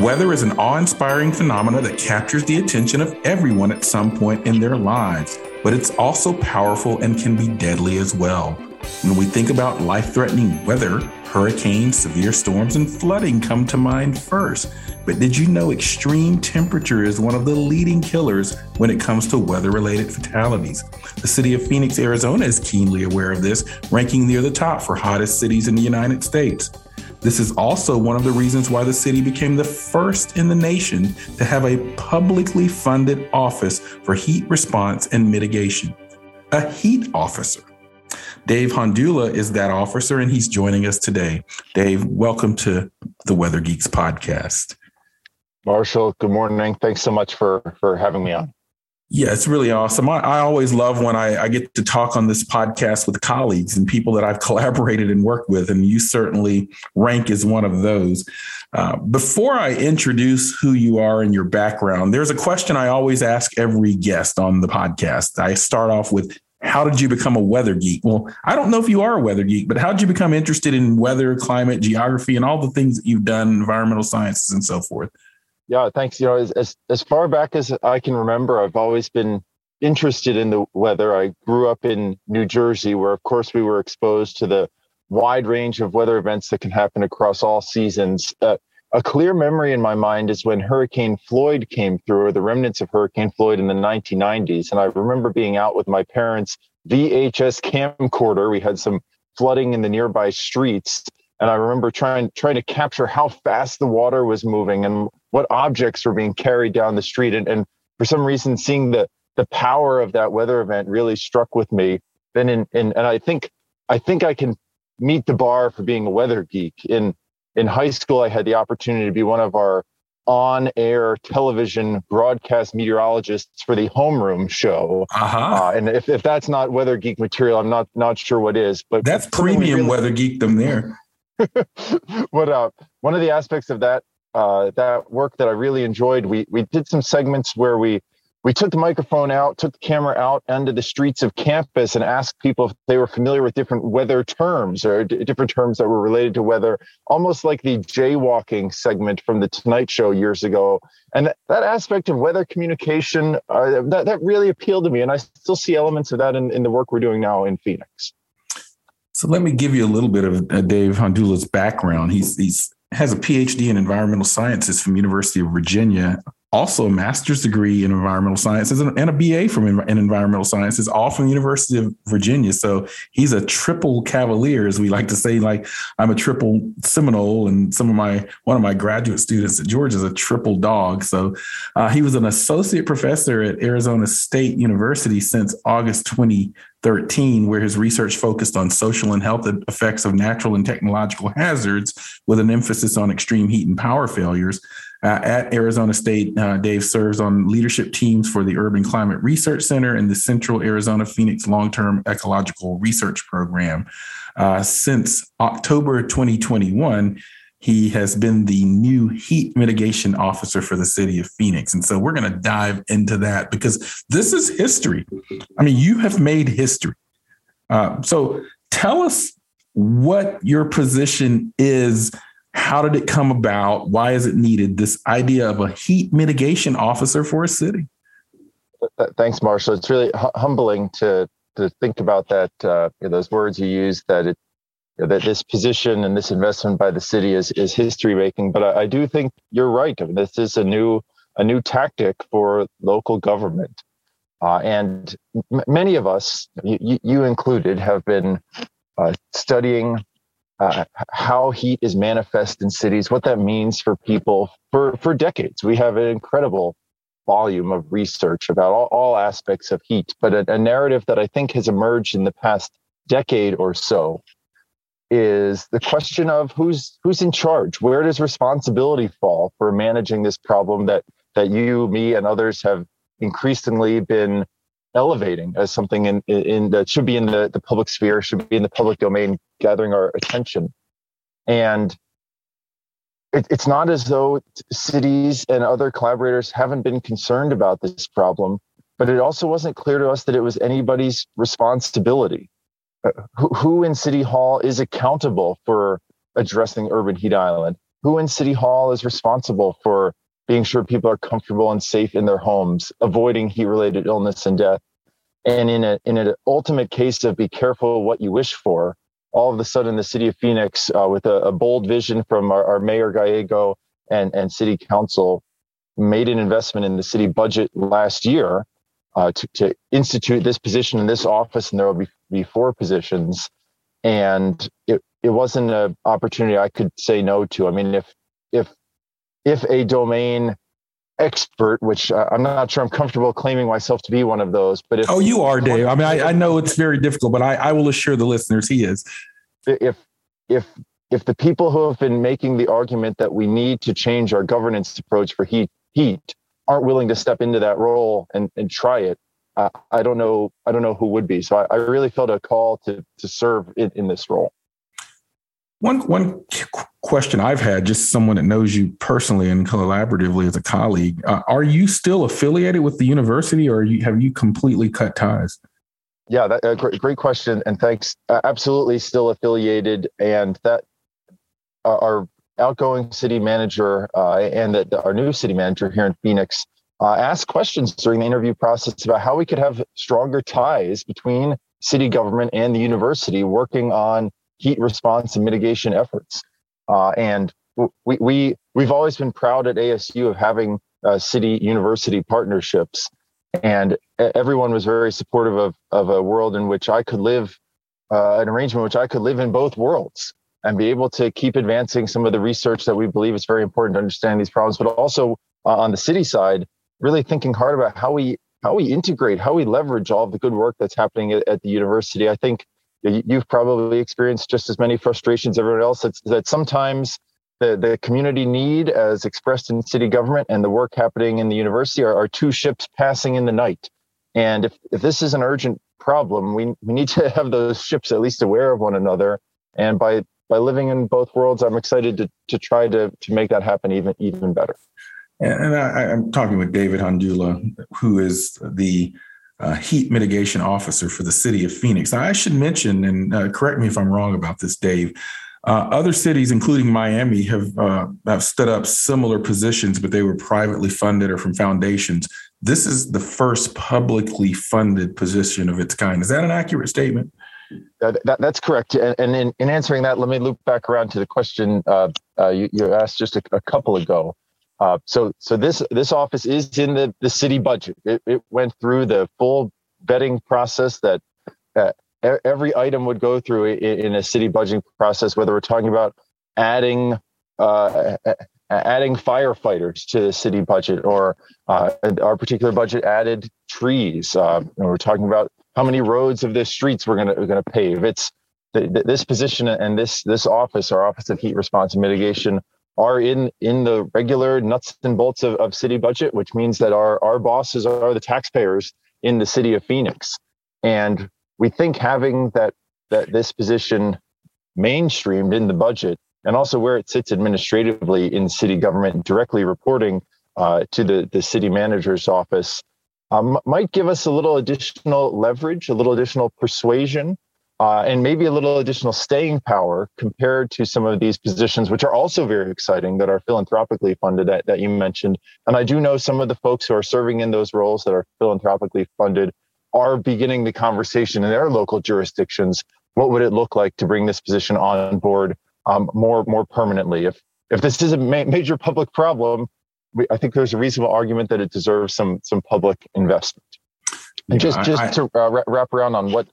Weather is an awe inspiring phenomenon that captures the attention of everyone at some point in their lives, but it's also powerful and can be deadly as well. When we think about life threatening weather, hurricanes, severe storms, and flooding come to mind first. But did you know extreme temperature is one of the leading killers when it comes to weather related fatalities? The city of Phoenix, Arizona is keenly aware of this, ranking near the top for hottest cities in the United States. This is also one of the reasons why the city became the first in the nation to have a publicly funded office for heat response and mitigation. A heat officer. Dave Hondula is that officer, and he's joining us today. Dave, welcome to the Weather Geeks podcast. Marshall, good morning. Thanks so much for for having me on. Yeah, it's really awesome. I, I always love when I, I, get to talk on this podcast with colleagues and people that I've collaborated and worked with, and you certainly rank as one of those. Uh, before I introduce who you are and your background, there's a question I always ask every guest on the podcast. I start off with, how did you become a weather geek? Well, I don't know if you are a weather geek, but how did you become interested in weather, climate, geography, and all the things that you've done, environmental sciences, and so forth? Yeah, thanks. You know, as, as, as far back as I can remember, I've always been interested in the weather. I grew up in New Jersey, where of course we were exposed to the wide range of weather events that can happen across all seasons. Uh, a clear memory in my mind is when Hurricane Floyd came through, or the remnants of Hurricane Floyd in the 1990s. And I remember being out with my parents' VHS camcorder. We had some flooding in the nearby streets. And I remember trying trying to capture how fast the water was moving and what objects were being carried down the street. And, and for some reason, seeing the the power of that weather event really struck with me. Then in, in and I think I think I can meet the bar for being a weather geek. In in high school, I had the opportunity to be one of our on-air television broadcast meteorologists for the homeroom show. Uh-huh. Uh, and if, if that's not weather geek material, I'm not not sure what is. But that's premium really, weather geekdom there. what uh, one of the aspects of that uh, that work that I really enjoyed. We we did some segments where we we took the microphone out, took the camera out onto the streets of campus, and asked people if they were familiar with different weather terms or d- different terms that were related to weather, almost like the jaywalking segment from the Tonight Show years ago. And th- that aspect of weather communication uh, that that really appealed to me, and I still see elements of that in, in the work we're doing now in Phoenix. So let me give you a little bit of uh, Dave Hondula's background. He's he's has a PhD in environmental sciences from University of Virginia, also a master's degree in environmental sciences and a BA from in environmental sciences, all from the University of Virginia. So he's a triple cavalier, as we like to say. Like I'm a triple Seminole, and some of my one of my graduate students at Georgia is a triple dog. So uh, he was an associate professor at Arizona State University since August 20 13, where his research focused on social and health effects of natural and technological hazards with an emphasis on extreme heat and power failures. Uh, at Arizona State, uh, Dave serves on leadership teams for the Urban Climate Research Center and the Central Arizona Phoenix Long Term Ecological Research Program. Uh, since October 2021, he has been the new heat mitigation officer for the city of Phoenix. And so we're going to dive into that because this is history. I mean, you have made history. Uh, so tell us what your position is. How did it come about? Why is it needed? This idea of a heat mitigation officer for a city. Thanks, Marshall. It's really humbling to to think about that. Uh, those words you used that it that this position and this investment by the city is is history making. But I, I do think you're right. I mean, this is a new a new tactic for local government, uh, and m- many of us, you, you included, have been uh, studying uh, how heat is manifest in cities, what that means for people for for decades. We have an incredible volume of research about all, all aspects of heat, but a, a narrative that I think has emerged in the past decade or so is the question of who's who's in charge. Where does responsibility fall for managing this problem that that you, me, and others have increasingly been elevating as something in, in that should be in the, the public sphere, should be in the public domain, gathering our attention. And it, it's not as though cities and other collaborators haven't been concerned about this problem, but it also wasn't clear to us that it was anybody's responsibility. Uh, who, who in City Hall is accountable for addressing urban heat island? Who in City Hall is responsible for being sure people are comfortable and safe in their homes, avoiding heat related illness and death. And in a in an ultimate case of be careful what you wish for, all of a sudden the city of Phoenix, uh, with a, a, bold vision from our, our, mayor Gallego and and city council, made an investment in the city budget last year uh, to, to institute this position in this office, and there will be, be four positions. And it it wasn't an opportunity I could say no to. I mean, if if if a domain expert, which I'm not sure I'm comfortable claiming myself to be one of those, but if oh, you are, Dave. I mean, I, I know it's very difficult, but I, I will assure the listeners he is. If if if the people who have been making the argument that we need to change our governance approach for heat heat aren't willing to step into that role and, and try it, uh, I don't know. I don't know who would be. So I, I really felt a call to to serve in, in this role. One one question I've had, just someone that knows you personally and collaboratively as a colleague, uh, are you still affiliated with the university, or you, have you completely cut ties? Yeah, that, uh, great, great question, and thanks. Uh, absolutely, still affiliated, and that uh, our outgoing city manager uh, and the, our new city manager here in Phoenix uh, asked questions during the interview process about how we could have stronger ties between city government and the university, working on heat response and mitigation efforts. Uh, and we, we, we've always been proud at ASU of having uh, city university partnerships. And everyone was very supportive of, of a world in which I could live, uh, an arrangement which I could live in both worlds and be able to keep advancing some of the research that we believe is very important to understand these problems, but also uh, on the city side, really thinking hard about how we how we integrate, how we leverage all the good work that's happening at, at the university. I think you've probably experienced just as many frustrations everyone else. It's that sometimes the, the community need, as expressed in city government, and the work happening in the university are, are two ships passing in the night. And if, if this is an urgent problem, we, we need to have those ships at least aware of one another. And by by living in both worlds, I'm excited to to try to to make that happen even even better. And I, I'm talking with David Hondula, who is the uh, heat mitigation officer for the city of Phoenix. I should mention, and uh, correct me if I'm wrong about this, Dave. Uh, other cities, including Miami, have uh, have stood up similar positions, but they were privately funded or from foundations. This is the first publicly funded position of its kind. Is that an accurate statement? That, that's correct. And, and in, in, answering that, let me loop back around to the question uh, uh, you, you, asked just a, a couple ago. Uh, so so this this office is in the, the city budget. It, it went through the full vetting process that uh, every item would go through in, in, a city budgeting process. Whether we're talking about adding uh, adding firefighters to the city budget, or uh, our particular budget added trees. Uh, we're talking about how many roads of the streets we're gonna we're gonna pave. It's this position and this this office, our Office of Heat Response and Mitigation, are in in the regular nuts and bolts of, of city budget, which means that our our bosses are the taxpayers in the city of Phoenix. And we think having that that this position mainstreamed in the budget and also where it sits administratively in city government, directly reporting uh, to the, the city manager's office, um, might give us a little additional leverage, a little additional persuasion uh, and maybe a little additional staying power compared to some of these positions, which are also very exciting that are philanthropically funded that, that you mentioned. And I do know some of the folks who are serving in those roles that are philanthropically funded are beginning the conversation in their local jurisdictions. What would it look like to bring this position on board um, more more permanently? If if this is a ma- major public problem, we, I think there's a reasonable argument that it deserves some some public investment. And yeah, just just I, to uh, wrap around on what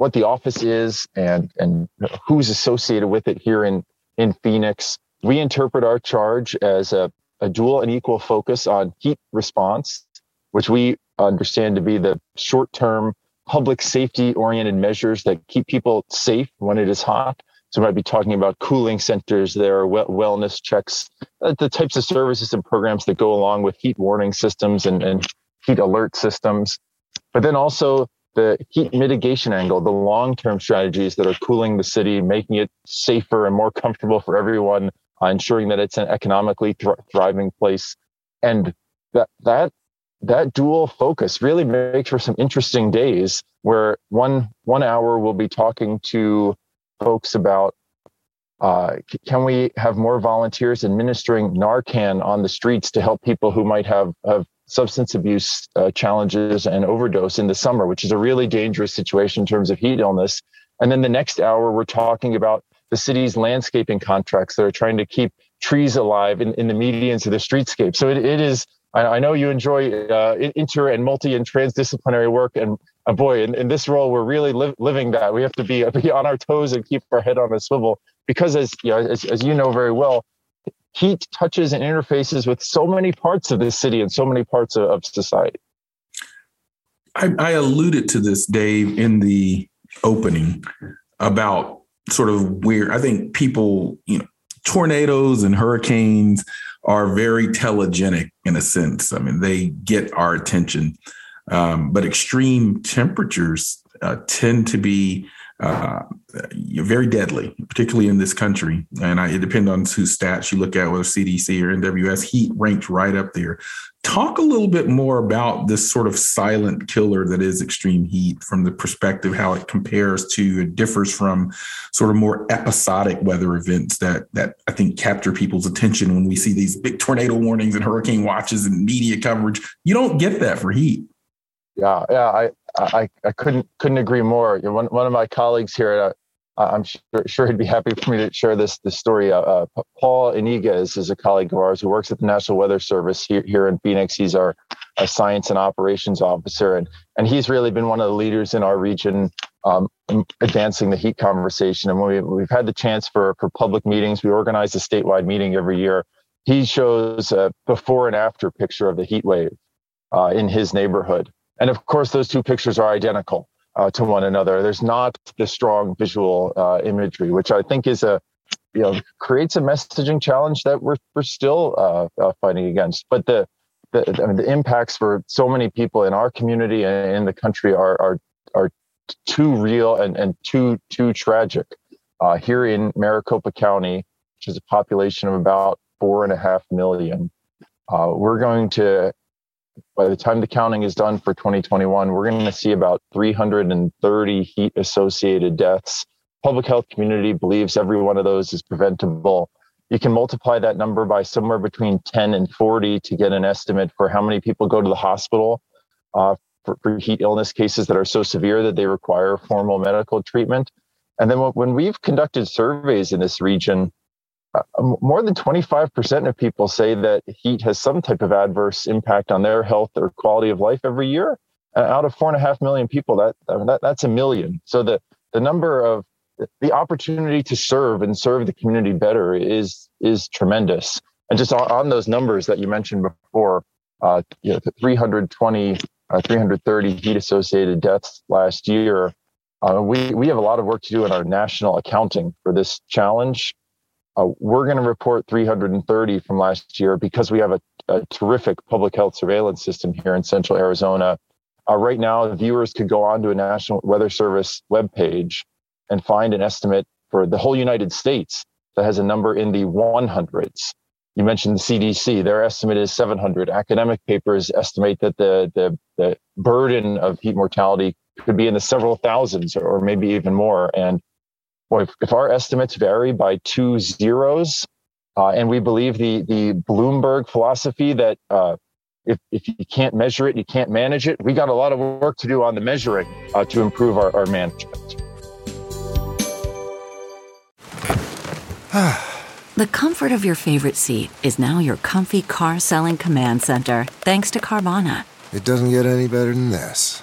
what the office is and and who's associated with it here in in Phoenix. We interpret our charge as a, a dual and equal focus on heat response, which we understand to be the short term public safety oriented measures that keep people safe when it is hot. So we might be talking about cooling centers there, wellness checks, uh, the types of services and programs that go along with heat warning systems and, and heat alert systems. But then also the heat mitigation angle, the long-term strategies that are cooling the city, making it safer and more comfortable for everyone, uh, ensuring that it's an economically th- thriving place. And that, that that dual focus really makes for some interesting days where one one hour we'll be talking to folks about uh, can we have more volunteers administering Narcan on the streets to help people who might have, have substance abuse uh, challenges and overdose in the summer, which is a really dangerous situation in terms of heat illness. And then the next hour, we're talking about the city's landscaping contracts that are trying to keep trees alive in, in the medians of the streetscape. So it, it is I, I know you enjoy uh, inter and multi and transdisciplinary work, and uh, boy, in, in this role, we're really li- living that. We have to be, be on our toes and keep our head on a swivel because, as you know, as, as you know very well, heat touches and interfaces with so many parts of the city and so many parts of, of society. I, I alluded to this, Dave, in the opening about sort of where I think people, you know, tornadoes and hurricanes are very telegenic in a sense. I mean, they get our attention, um, but extreme temperatures uh, tend to be uh, very deadly, particularly in this country. And I, it depends on whose stats you look at, whether CDC or NWS. Heat ranked right up there. Talk a little bit more about this sort of silent killer that is extreme heat from the perspective how it compares to, it differs from sort of more episodic weather events that that I think capture people's attention when we see these big tornado warnings and hurricane watches and media coverage. You don't get that for heat. Yeah, yeah, I, I, I couldn't couldn't agree more. You one one of my colleagues here, uh, I'm sure, sure he'd be happy for me to share this this story. Uh, uh, Paul Iniguez is a colleague of ours who works at the National Weather Service here, here in Phoenix. He's our, our science and operations officer, and and he's really been one of the leaders in our region um, advancing the heat conversation. And when we, we've had the chance for for public meetings, we organize a statewide meeting every year. He shows a before and after picture of the heat wave uh, in his neighborhood and of course, those two pictures are identical uh, to one another. There's not the strong visual uh, imagery, which I think is a, you know, creates a messaging challenge that we're, we're still uh, uh fighting against. But the, the, I mean, the impacts for so many people in our community and in the country are, are, are too real and, and too, too tragic. Uh, here in Maricopa County, which is a population of about four and a half million, uh, we're going to by the time the counting is done for 2021, we're going to see about 330 heat associated deaths. Public health community believes every one of those is preventable. You can multiply that number by somewhere between 10 and 40 to get an estimate for how many people go to the hospital uh, for, for heat illness cases that are so severe that they require formal medical treatment. And then when we've conducted surveys in this region, more than 25% of people say that heat has some type of adverse impact on their health or quality of life every year. Uh, out of four and a half million people, that, that that's a million. So the the number of the opportunity to serve and serve the community better is is tremendous. And just on, on those numbers that you mentioned before, uh, you know, 320, uh, 330 heat associated deaths last year. Uh, we we have a lot of work to do in our national accounting for this challenge. Uh, we're going to report 330 from last year because we have a, a, terrific public health surveillance system here in central Arizona. Uh, right now, viewers could go onto a National Weather Service webpage and find an estimate for the whole United States that has a number in the 100s. You mentioned the CDC; their estimate is 700. Academic papers estimate that the the, the burden of heat mortality could be in the several thousands or, maybe even more. And boy, if, if our estimates vary by two zeros, uh, and we believe the the Bloomberg philosophy that uh, if, if you can't measure it, you can't manage it. We got a lot of work to do on the measuring uh, to improve our, our management. the comfort of your favorite seat is now your comfy car selling command center, thanks to Carvana. It doesn't get any better than this.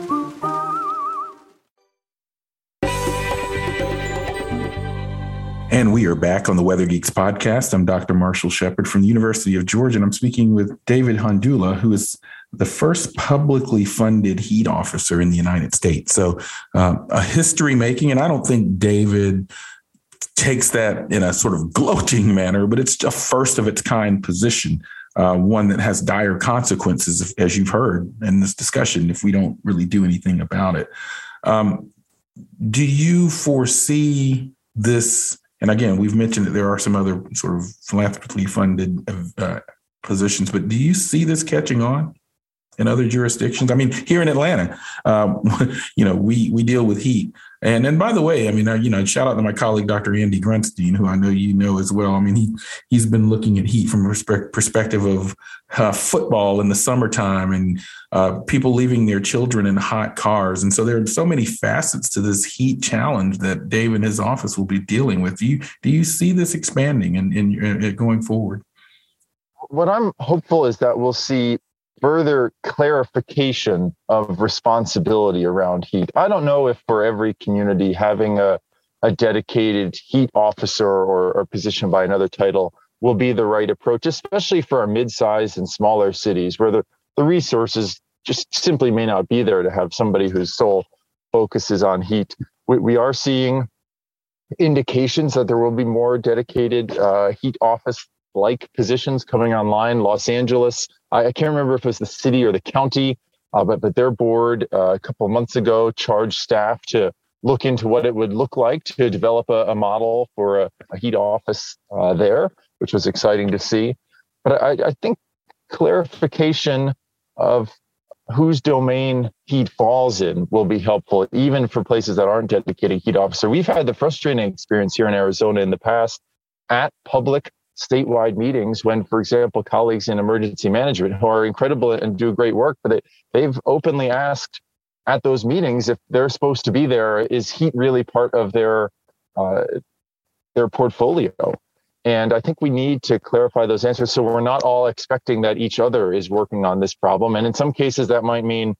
And we are back on the Weather Geeks podcast. I'm Dr. Marshall Shepherd from the University of Georgia, and I'm speaking with David Hondula, who is the first publicly funded heat officer in the United States. So, uh, a history making, and I don't think David takes that in a sort of gloating manner, but it's a first of its kind position, uh, one that has dire consequences, as you've heard in this discussion, if we don't really do anything about it. Um, do you foresee this? And again, we've mentioned that there are some other sort of philanthropically funded uh, positions, but do you see this catching on in other jurisdictions? I mean, here in Atlanta, um, you know, we we deal with heat, and and by the way, I mean, uh, you know, shout out to my colleague Dr. Andy Grunstein, who I know you know as well. I mean, he he's been looking at heat from a perspective of uh, football in the summertime and uh, people leaving their children in hot cars, and so there are so many facets to this heat challenge that Dave and his office will be dealing with. Do you do you see this expanding and in going forward? What I'm hopeful is that we'll see further clarification of responsibility around heat. I don't know if for every community having a, a dedicated heat officer or, position by another title will be the right approach, especially for our mid-sized and smaller cities where the, the resources just simply may not be there to have somebody whose sole focus is on heat. We, we are seeing indications that there will be more dedicated uh, heat office like positions coming online. Los Angeles, I, I, can't remember if it was the city or the county, uh, but but their board uh, a couple of months ago charged staff to look into what it would look like to develop a, a model for a, a heat office uh, there, which was exciting to see. But I, I think clarification of whose domain heat falls in will be helpful, even for places that aren't dedicated heat officer. We've had the frustrating experience here in Arizona in the past at public statewide meetings when, for example, colleagues in emergency management who are incredible and do great work, but they, they've openly asked at those meetings if they're supposed to be there, is heat really part of their uh, their portfolio? And I think we need to clarify those answers so we're not all expecting that each other is working on this problem. And in some cases, that might mean,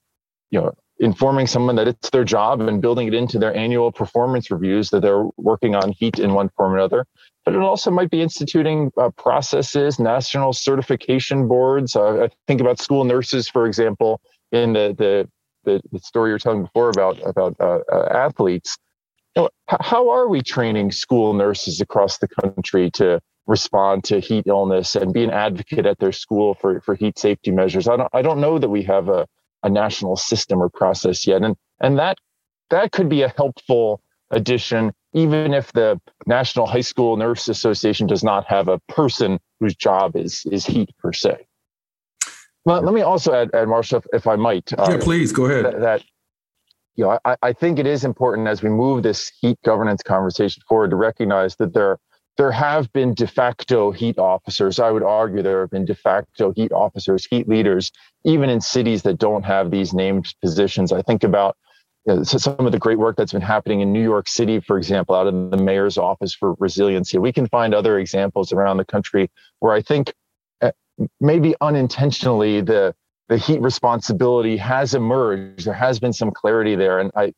you know, informing someone that it's their job and building it into their annual performance reviews that they're working on heat in one form or another. But it also might be instituting uh, processes, national certification boards. Uh, I think about school nurses, for example, in the the, the, the story you're telling before about about uh, uh athletes. You know, how are we training school nurses across the country to respond to heat illness and be an advocate at their school for, for heat safety measures? I don't I don't know that we have a a national system or process yet. And, and that, that could be a helpful addition, even if the National High School Nurse Association does not have a person whose job is, is heat per se. Well, let me also add, add Marshall, if, if I might. Uh, yeah, please go ahead. That, that you know, I, I think it is important as we move this heat governance conversation forward to recognize that there there have been de facto heat officers. I would argue there have been de facto heat officers, heat leaders, even in cities that don't have these named positions. I think about you know, some of the great work that's been happening in New York City, for example, out of the mayor's office for resiliency. We can find other examples around the country where I think uh, maybe unintentionally the the heat responsibility has emerged. There has been some clarity there, and I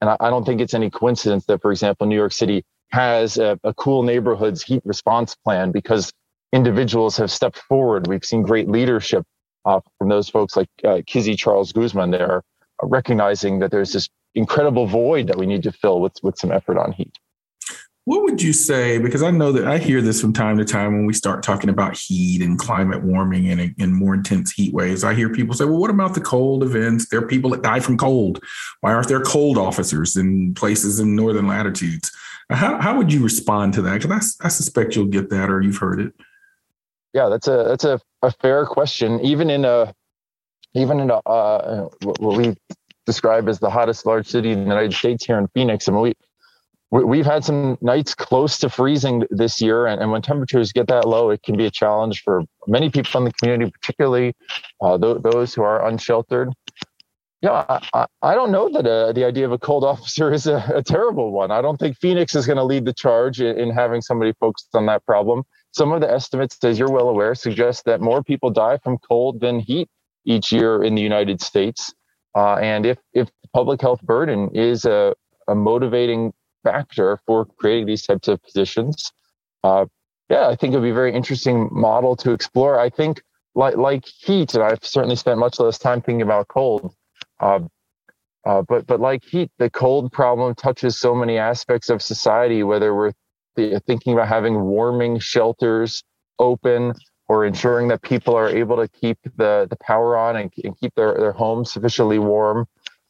and I don't think it's any coincidence that, for example, New York City has a, a cool neighborhoods heat response plan because individuals have stepped forward. We've seen great leadership uh, from those folks like uh, Kizzy Charles Guzman there, recognizing that there's this incredible void that we need to fill with, with some effort on heat. What would you say? Because I know that I hear this from time to time when we start talking about heat and climate warming and, and more intense heat waves. I hear people say, well, what about the cold events? There are people that die from cold. Why aren't there cold officers in places in northern latitudes? How, how would you respond to that? Because I, I suspect you'll get that or you've heard it. Yeah, that's a that's a, a fair question. Even in a even in a uh, what we describe as the hottest large city in the United States here in Phoenix, I mean we we've had some nights close to freezing this year, and, and when temperatures get that low, it can be a challenge for many people in the community, particularly uh, th- those who are unsheltered. Yeah, I, I don't know that uh, the idea of a cold officer is a, a terrible one. I don't think Phoenix is going to lead the charge in, in, having somebody focused on that problem. some of the estimates, as you're well aware, suggest that more people die from cold than heat each year in the United States. Uh, and if if public health burden is a, a motivating factor for creating these types of positions, uh, yeah, I think it would be a very interesting model to explore. I think like like heat, and I've certainly spent much less time thinking about cold. Uh, uh, but but like heat, the cold problem touches so many aspects of society. Whether we're th- thinking about having warming shelters open, or ensuring that people are able to keep the the power on and, and keep their their homes sufficiently warm.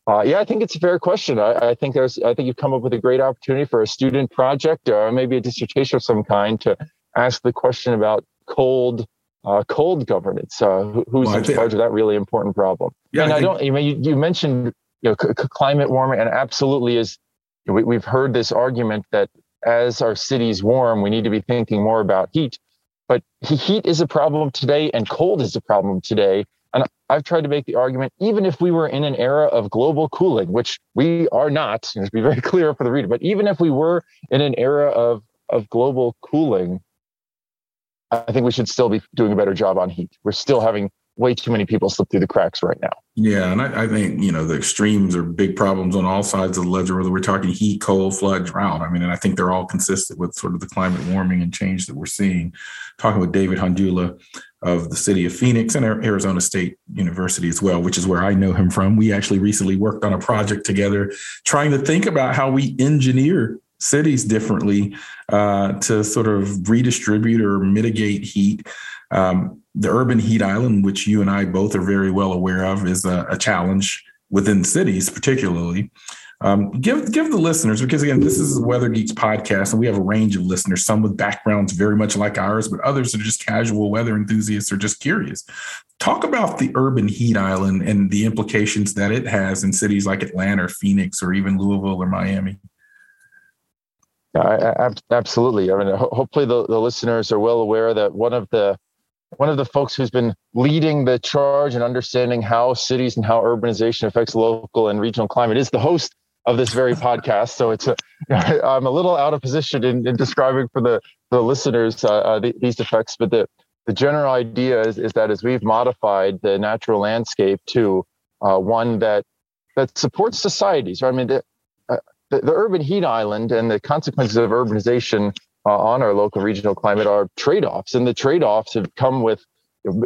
Uh, yeah, I think it's a fair question. I, I, think there's I think you've come up with a great opportunity for a student project or maybe a dissertation of some kind to ask the question about cold uh, cold governance. Uh, who's well, in think, charge of that really important problem? Yeah, and I, I don't. You, you, you mentioned you know c- climate warming, and absolutely is. We, we've heard this argument that as our cities warm, we need to be thinking more about heat. But heat is a problem today, and cold is a problem today. And I've tried to make the argument, even if we were in an era of global cooling, which we are not, to be very clear for the reader, but even if we were in an era of, of global cooling, I think we should still be doing a better job on heat. We're still having way too many people slip through the cracks right now. Yeah, and I, I, think you know the extremes are big problems on all sides of the ledger, whether we're talking heat, cold, flood, drought. I mean, and I think they're all consistent with sort of the climate warming and change that we're seeing. Talking with David Hondula of the city of Phoenix and Arizona State University as well, which is where I know him from. We actually recently worked on a project together, trying to think about how we engineer cities differently uh, to sort of redistribute or mitigate heat. Um, the urban heat island, which you and I both are very well aware of, is a, a challenge within cities, particularly. Um, give give the listeners because again, this is Weather Geeks podcast, and we have a range of listeners. Some with backgrounds very much like ours, but others are just casual weather enthusiasts or just curious. Talk about the urban heat island and the implications that it has in cities like Atlanta, or Phoenix, or even Louisville or Miami. Yeah, absolutely. I mean, hopefully the, the listeners are well aware that one of the one of the folks who's been leading the charge and understanding how cities and how urbanization affects local and regional climate is the host of this very podcast. So it's a, I'm a little out of position in, in describing for the the listeners uh, uh, the, these effects, but the the general idea is, is that as we've modified the natural landscape to uh, one that that supports societies, right? I mean, the, the, the urban heat island and the consequences of urbanization uh, on our local regional climate are trade-offs. And the trade-offs have come with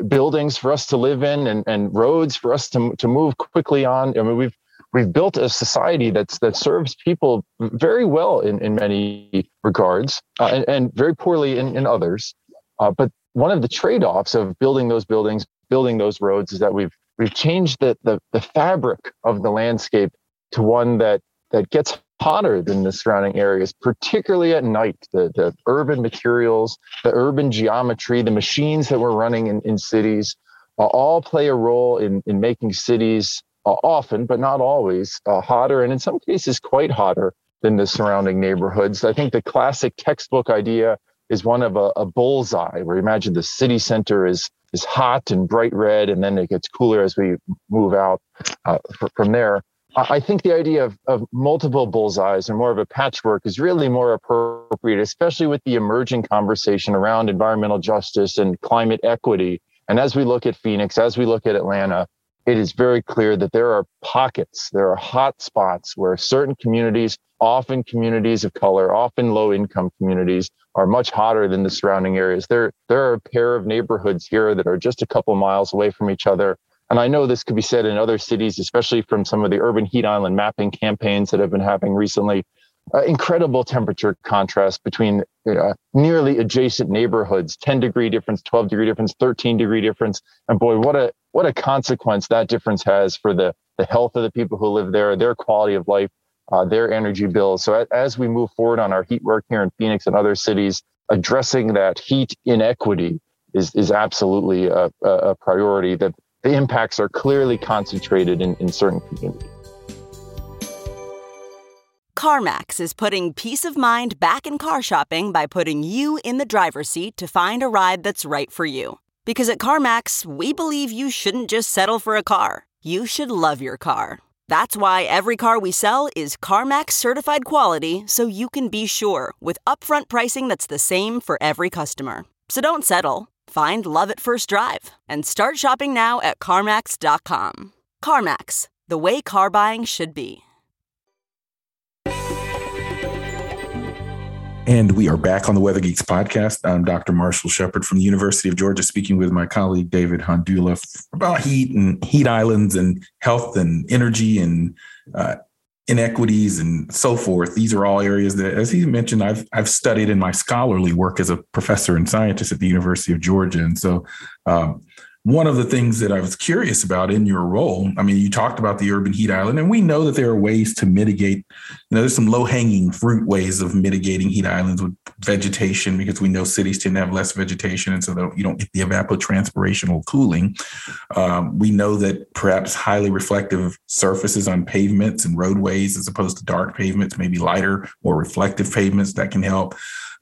buildings for us to live in and, and roads for us to, to move quickly on. I mean we've we've built a society that's that serves people very well in, in many regards uh, and, and, very poorly in, in others. Uh, but one of the trade-offs of building those buildings building those roads is that we've we've changed the, the, the fabric of the landscape to one that that gets hotter than the surrounding areas, particularly at night. The, the urban materials, the urban geometry, the machines that we're running in, in cities uh, all play a role in, in making cities uh, often, but not always, uh, hotter and in some cases quite hotter than the surrounding neighborhoods. I think the classic textbook idea is one of a, a bullseye where you imagine the city center is is hot and bright red and then it gets cooler as we move out uh, from there I think the idea of, of multiple bullseyes or more of a patchwork is really more appropriate, especially with the emerging conversation around environmental justice and climate equity. And as we look at Phoenix, as we look at Atlanta, it is very clear that there are pockets, there are hot spots where certain communities, often communities of color, often low income communities, are much hotter than the surrounding areas. There, there are a pair of neighborhoods here that are just a couple miles away from each other and I know this could be said in other cities, especially from some of the urban heat island mapping campaigns that have been happening recently. Uh, incredible temperature contrast between uh, nearly adjacent neighborhoods 10 degree difference 12 degree difference 13 degree difference and boy what a what a consequence that difference has for the the health of the people who live there their quality of life uh, their energy bills so as we move forward on our heat work here in phoenix and other cities addressing that heat inequity is is absolutely a, a priority that the impacts are clearly concentrated in, in certain communities. CarMax is putting peace of mind back in car shopping by putting you in the driver's seat to find a ride that's right for you. Because at CarMax, we believe you shouldn't just settle for a car, you should love your car. That's why every car we sell is CarMax certified quality so you can be sure with upfront pricing that's the same for every customer. So don't settle. Find love at first drive and start shopping now at CarMax.com. CarMax, the way car buying should be. And we are back on the Weather Geeks podcast. I'm Dr. Marshall Shepherd from the University of Georgia, speaking with my colleague David Hondula about heat and heat islands and health and energy and uh, inequities and so forth. These are all areas that, as he mentioned, I've I've studied in my scholarly work as a professor and scientist at the University of Georgia, and so um, one of the things that I was curious about in your role, I mean, you talked about the urban heat island, and we know that there are ways to mitigate. You know, there's some low hanging fruit ways of mitigating heat islands with vegetation, because we know cities tend to have less vegetation, and so you don't get the evapotranspirational cooling. Um, we know that perhaps highly reflective surfaces on pavements and roadways, as opposed to dark pavements, maybe lighter, more reflective pavements that can help.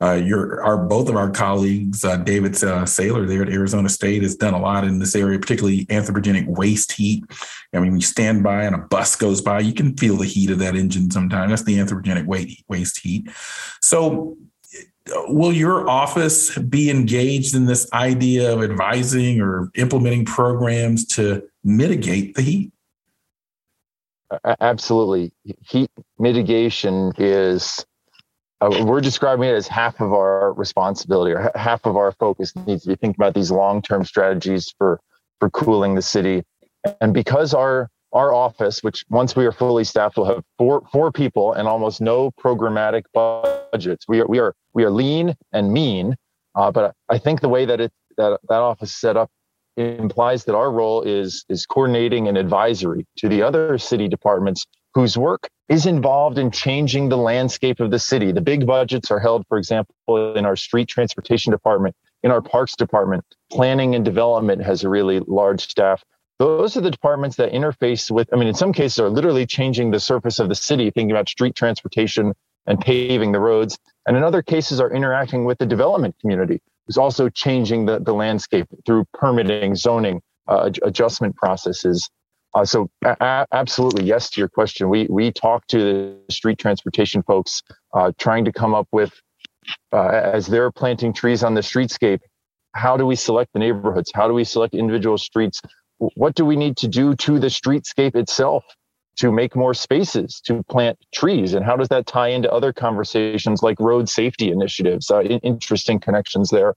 Uh, your our both of our colleagues, uh, David uh, there at Arizona State, has done a lot in this area, particularly anthropogenic waste heat. I mean, when you stand by and a bus goes by, you can feel the heat of that engine sometimes. That's the anthropogenic waste heat. So, will your office be engaged in this idea of advising or implementing programs to mitigate the heat? Absolutely. Heat mitigation is uh, we're describing it as half of our responsibility or half of our focus needs to be thinking about these long-term strategies for for cooling the city. And because our our office which once we are fully staffed will have four four people and almost no programmatic budgets. We are we are we are lean and mean uh, but i think the way that it that that office set up implies that our role is is coordinating and advisory to the other city departments whose work is involved in changing the landscape of the city. The big budgets are held, for example, in our street transportation department, in our parks department. Planning and development has a really large staff. Those are the departments that interface with, I mean, in some cases are literally changing the surface of the city, thinking about street transportation and paving the roads. And in other cases are interacting with the development community, who's also changing the, the landscape through permitting, zoning, uh, adjustment processes. Uh, so a- absolutely yes to your question. We we talk to the street transportation folks, uh, trying to come up with uh, as they're planting trees on the streetscape. How do we select the neighborhoods? How do we select individual streets? What do we need to do to the streetscape itself to make more spaces to plant trees? And how does that tie into other conversations like road safety initiatives? Uh, interesting connections there.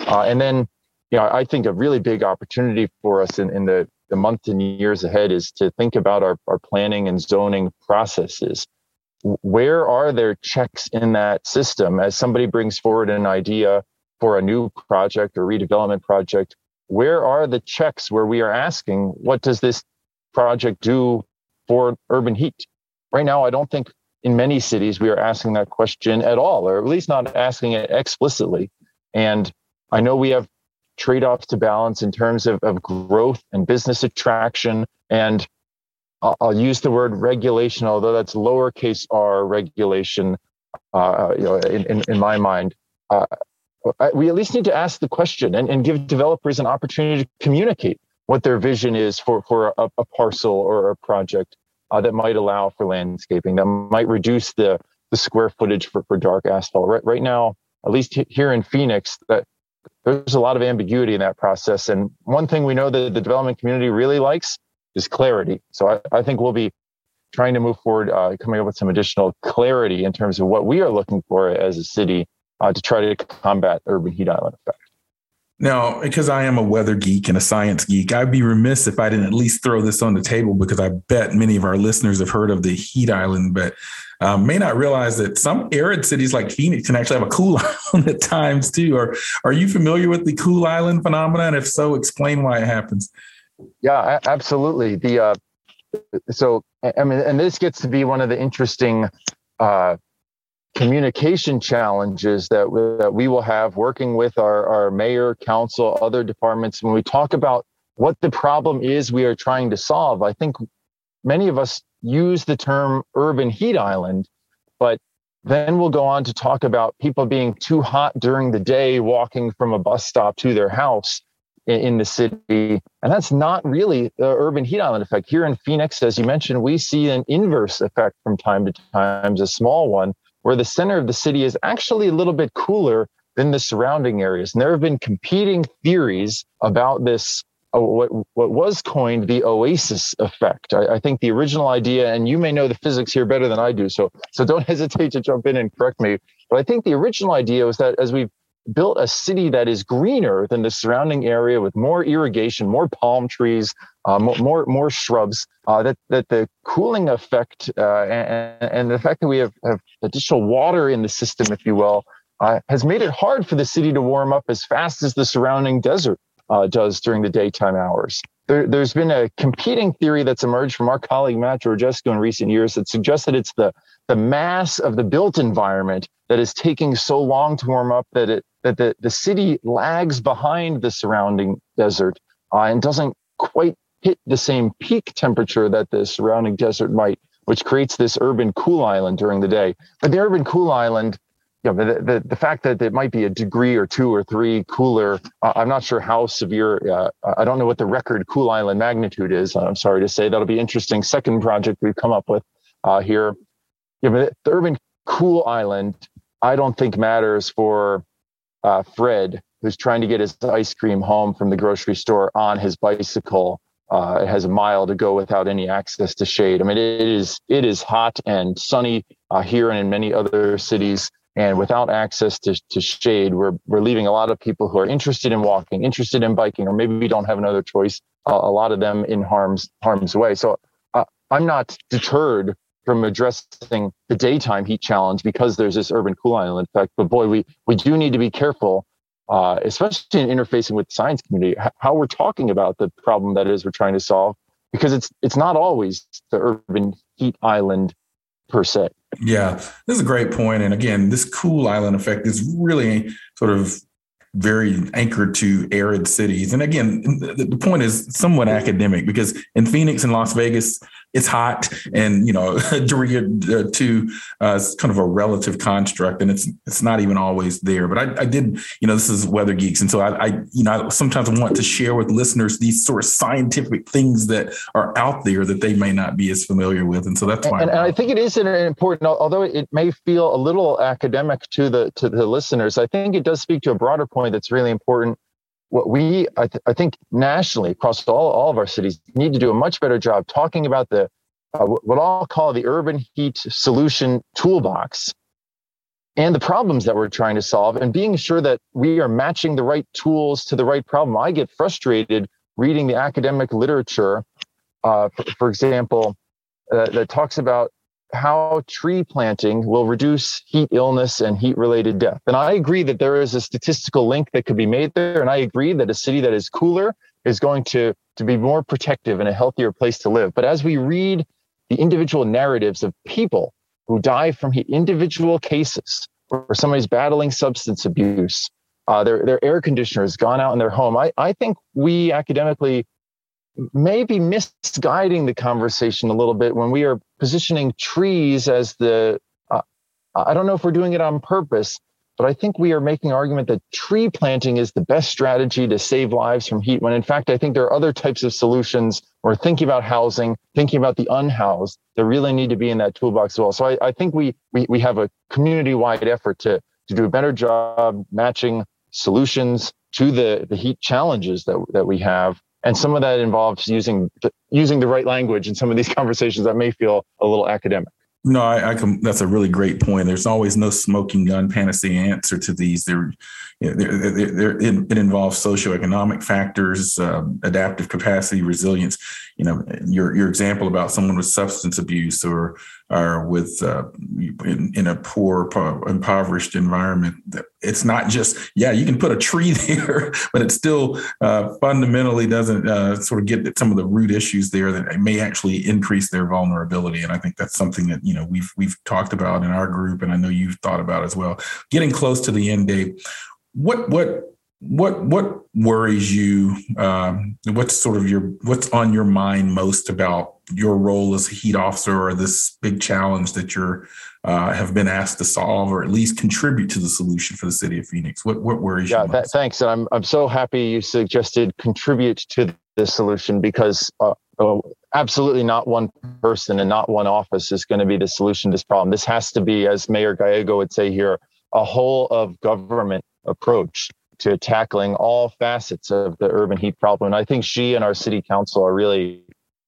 Uh, and then, you know, I think a really big opportunity for us in, in the the month and years ahead is to think about our, our planning and zoning processes. Where are there checks in that system as somebody brings forward an idea for a new project or redevelopment project? Where are the checks where we are asking, what does this project do for urban heat? Right now, I don't think in many cities we are asking that question at all, or at least not asking it explicitly. And I know we have trade-offs to balance in terms of, of growth and business attraction. And I'll, I'll use the word regulation although that's lowercase r regulation uh, you know in, in, in my mind. Uh, we at least need to ask the question and, and give developers an opportunity to communicate what their vision is for, for a, a parcel or a project uh, that might allow for landscaping that might reduce the, the square footage for, for dark asphalt. Right, right now at least here in phoenix that there's a lot of ambiguity in that process. And one thing we know that the development community really likes is clarity. So I, I think we'll be trying to move forward, uh, coming up with some additional clarity in terms of what we are looking for as a city uh, to try to combat urban heat island effect. Now, because I am a weather geek and a science geek, I'd be remiss if I didn't at least throw this on the table because I bet many of our listeners have heard of the heat island, but um, may not realize that some arid cities like Phoenix can actually have a cool island at times too. Or are you familiar with the cool island phenomenon? If so, explain why it happens. Yeah, absolutely. The uh, so I mean, and this gets to be one of the interesting uh, communication challenges that we, that we will have working with our, our mayor, council, other departments when we talk about what the problem is we are trying to solve. I think many of us use the term urban heat island, but then we'll go on to talk about people being too hot during the day walking from a bus stop to their house in, in the city. And that's not really the urban heat island effect. Here in Phoenix, as you mentioned, we see an inverse effect from time to time, a small one, where the center of the city is actually a little bit cooler than the surrounding areas. And there have been competing theories about this uh, what what was coined the oasis effect. I, I, think the original idea, and you may know the physics here better than I do, so so don't hesitate to jump in and correct me. But I think the original idea was that as we've built a city that is greener than the surrounding area with more irrigation, more palm trees, uh, more, more, shrubs, uh, that that the cooling effect uh, and, and, the fact that we have, have additional water in the system, if you will, uh, has made it hard for the city to warm up as fast as the surrounding desert uh, does during the daytime hours. There, has been a competing theory that's emerged from our colleague Matt Georgescu in recent years that suggests that it's the, the mass of the built environment that is taking so long to warm up that it that the, the city lags behind the surrounding desert uh, and doesn't quite hit the same peak temperature that the surrounding desert might, which creates this urban cool island during the day. But the urban cool island you know, the, the, the fact that it might be a degree or two or three cooler, uh, I'm not sure how severe. Uh, I don't know what the record cool island magnitude is. I'm sorry to say that'll be interesting. Second project we've come up with uh, here. Yeah, but the urban cool island, I don't think matters for uh, Fred, who's trying to get his ice cream home from the grocery store on his bicycle. Uh, it has a mile to go without any access to shade. I mean, it is it is hot and sunny uh, here and in many other cities. And without access to, to shade, we're, we're leaving a lot of people who are interested in walking, interested in biking, or maybe we don't have another choice, uh, a lot of them in harm's, harm's way. So uh, I'm not deterred from addressing the daytime heat challenge because there's this urban cool island effect. But boy, we, we do need to be careful, uh, especially in interfacing with the science community, how we're talking about the problem that is we're trying to solve, because it's it's not always the urban heat island per se. Yeah, this is a great point. And again, this cool island effect is really sort of very anchored to arid cities. And again, the, the point is somewhat academic because in Phoenix and Las Vegas, it's hot and you know to to uh, kind of a relative construct and it's it's not even always there. But I, I did you know this is weather geeks and so I, I, you know I sometimes want to share with listeners these sort of scientific things that are out there that they may not be as familiar with and so that's why and, and I think it is an important although it may feel a little academic to the to the listeners I think it does speak to a broader point that's really important what we I, th- I, think nationally across all, all of our cities need to do a much better job talking about the uh, what I'll call the urban heat solution toolbox and the problems that we're trying to solve and being sure that we are matching the right tools to the right problem. I get frustrated reading the academic literature, uh, for, for, example, uh, that talks about how tree planting will reduce heat illness and heat related death. And I agree that there is a statistical link that could be made there. And I agree that a city that is cooler is going to, to be more protective and a healthier place to live. But as we read the individual narratives of people who die from heat, individual cases where somebody's battling substance abuse, uh, their, their air conditioner has gone out in their home, I, I think we academically maybe misguiding the conversation a little bit when we are positioning trees as the uh, i don't know if we're doing it on purpose but i think we are making argument that tree planting is the best strategy to save lives from heat when in fact i think there are other types of solutions. We're thinking about housing thinking about the unhoused that really need to be in that toolbox as well. So i, I think we, we we have a community-wide effort to to do a better job matching solutions to the the heat challenges that, that we have and some of that involves using using the right language in some of these conversations that may feel a little academic. No, I, I can, that's a really great point. There's always no smoking gun panacea answer to these. There, they're, they're, they're, it, it, involves socioeconomic factors, um, adaptive capacity, resilience. You know, your your example about someone with substance abuse or or with uh, in, in, a poor, impoverished environment. It's not just yeah, you can put a tree there, but it still uh, fundamentally doesn't uh, sort of get at some of the root issues there that may actually increase their vulnerability. And I think that's something that you know we've we've talked about in our group, and I know you've thought about as well. Getting close to the end, Dave. What what what what worries you? Um, what's sort of your what's on your mind most about your role as a heat officer or this big challenge that you're uh, have been asked to solve or at least contribute to the solution for the city of Phoenix? What what worries yeah, you? Yeah, thanks. And I'm I'm so happy you suggested contribute to the solution because uh, uh, absolutely not one person and not one office is going to be the solution to this problem. This has to be, as Mayor Gallego would say here, a whole of government approach to tackling all facets of the urban heat problem. And I think she and our city council are really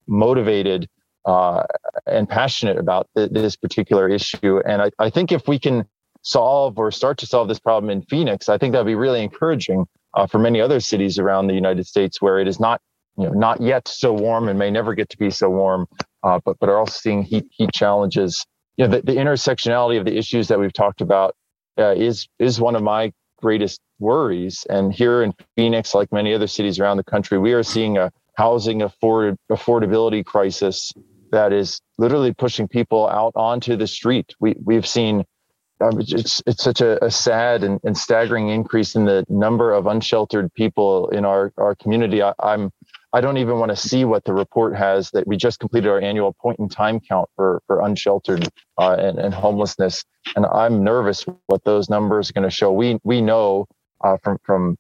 motivated uh, and passionate about th- this particular issue. And I, I, think if we can solve or start to solve this problem in Phoenix, I think that'd be really encouraging uh, for many other cities around the United States where it is not, you know, not yet so warm and may never get to be so warm, uh, but but are also seeing heat heat challenges. You know, the, the intersectionality of the issues that we've talked about uh, is is one of my greatest worries. And here in Phoenix, like many other cities around the country, we are seeing a housing afford- affordability crisis that is literally pushing people out onto the street. We we've seen um, it's it's such a, a sad and, and, staggering increase in the number of unsheltered people in our our community. I, I'm I don't even want to see what the report has that we just completed our annual point in time count for for unsheltered uh, and, and homelessness, and I'm nervous what those numbers are going to show. We we know uh, from from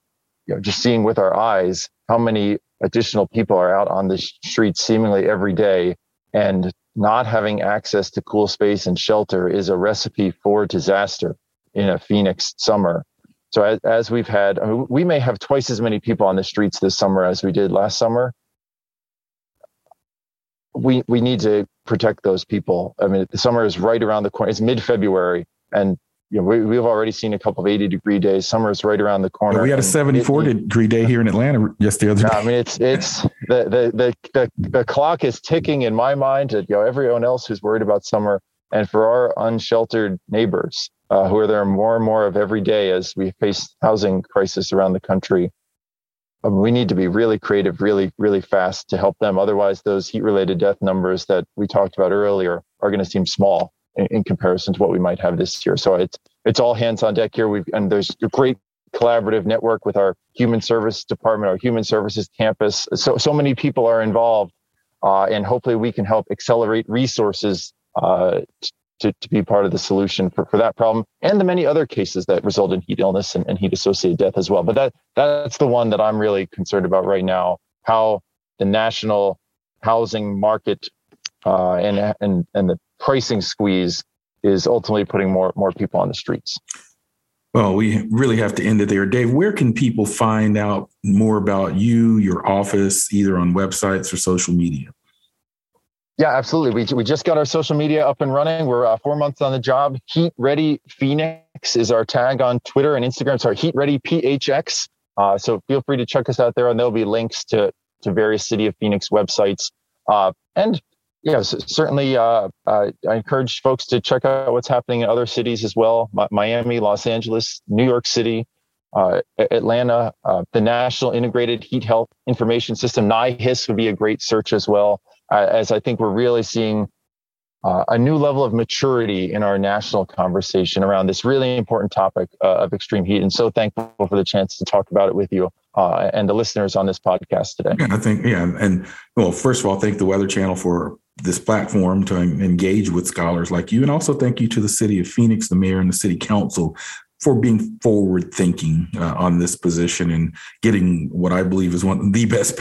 you know, just seeing with our eyes how many additional people are out on the streets seemingly every day and not having access to cool space and shelter is a recipe for disaster in a Phoenix summer. So as, as we've had, I mean, we may have twice as many people on the streets this summer as we did last summer. We we need to protect those people. I mean, the summer is right around the corner. It's mid February, and you know, we, we've already seen a couple of 80 degree days. Summer is right around the corner. We had a 74 it, degree day here in Atlanta just the other day. I mean, it's, it's the, the, the, the, the clock is ticking in my mind to, you know, everyone else who's worried about summer and for our unsheltered neighbors, uh, who are there more and more of every day as we face housing crisis around the country. Um, we need to be really creative, really, really fast to help them. Otherwise, those heat related death numbers that we talked about earlier are going to seem small in, in, comparison to what we might have this year. So it's it's all hands on deck here. We've and there's a great collaborative network with our human service department, our human services campus. So so many people are involved, uh, and hopefully we can help accelerate resources uh, to, to be part of the solution for, for that problem and the many other cases that result in heat illness and, and heat associated death as well. But that that's the one that I'm really concerned about right now. How the national housing market uh, and and and the pricing squeeze is ultimately putting more more people on the streets. Well, we really have to end it there. Dave, where can people find out more about you, your office, either on websites or social media? Yeah, absolutely. We, we just got our social media up and running. We're uh, four months on the job. Heat Ready Phoenix is our tag on Twitter and Instagram. Sorry, Heat Ready PHX. Uh, so feel free to check us out there, and there'll be links to to various City of Phoenix websites. Uh, and Yes, certainly. Uh, uh, I encourage folks to check out what's happening in other cities as well Miami, Los Angeles, New York City, uh, Atlanta. The National Integrated Heat Health Information System, NIHHIS, would be a great search as well, Uh, as I think we're really seeing uh, a new level of maturity in our national conversation around this really important topic uh, of extreme heat. And so thankful for the chance to talk about it with you. Uh, and the listeners on this podcast today. Yeah, I think, yeah. And well, first of all, thank the Weather Channel for this platform to engage with scholars like you. And also thank you to the city of Phoenix, the mayor, and the city council for being forward thinking uh, on this position and getting what I believe is one of the best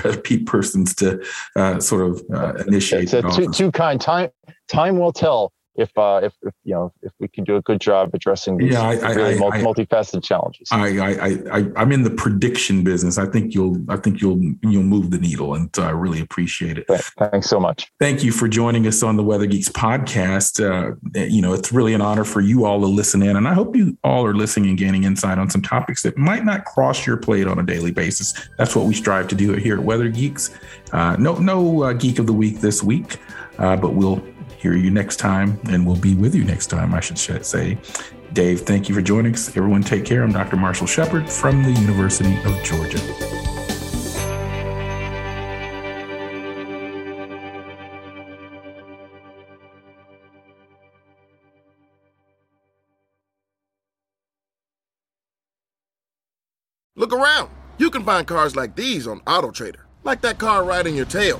persons to uh, sort of uh, initiate. It's too, too kind. Time time will tell if, uh, if, if you know if we can do a good job addressing these yeah, I, really I, multi- I, multifaceted challenges. I, I I I'm in the prediction business. I think you'll I think you'll you'll move the needle, and I really appreciate it. Thanks so much. Thank you for joining us on the Weather Geeks podcast. Uh, you know, it's really an honor for you all to listen in, and I hope you all are listening and gaining insight on some topics that might not cross your plate on a daily basis. That's what we strive to do here at Weather Geeks. Uh, no no uh, geek of the week this week, uh, but we'll hear you next time, and we'll be with you next time, I should say. Dave, thank you for joining us. Everyone, take care. I'm Dr. Marshall Shepherd from the University of Georgia. Look around. You can find cars like these on AutoTrader, like that car riding your tail.